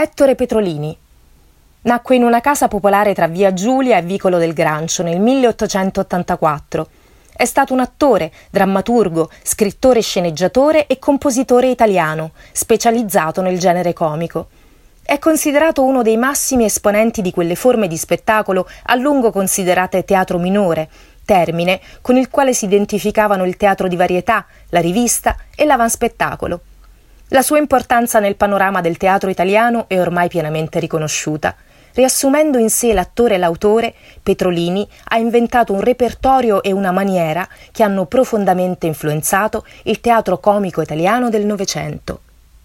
Ettore Petrolini. Nacque in una casa popolare tra via Giulia e Vicolo del Grancio nel 1884. È stato un attore, drammaturgo, scrittore, sceneggiatore e compositore italiano, specializzato nel genere comico. È considerato uno dei massimi esponenti di quelle forme di spettacolo a lungo considerate teatro minore, termine con il quale si identificavano il teatro di varietà, la rivista e l'avanspettacolo. La sua importanza nel panorama del teatro italiano è ormai pienamente riconosciuta. Riassumendo in sé l'attore e l'autore, Petrolini ha inventato un repertorio e una maniera che hanno profondamente influenzato il teatro comico italiano del Novecento.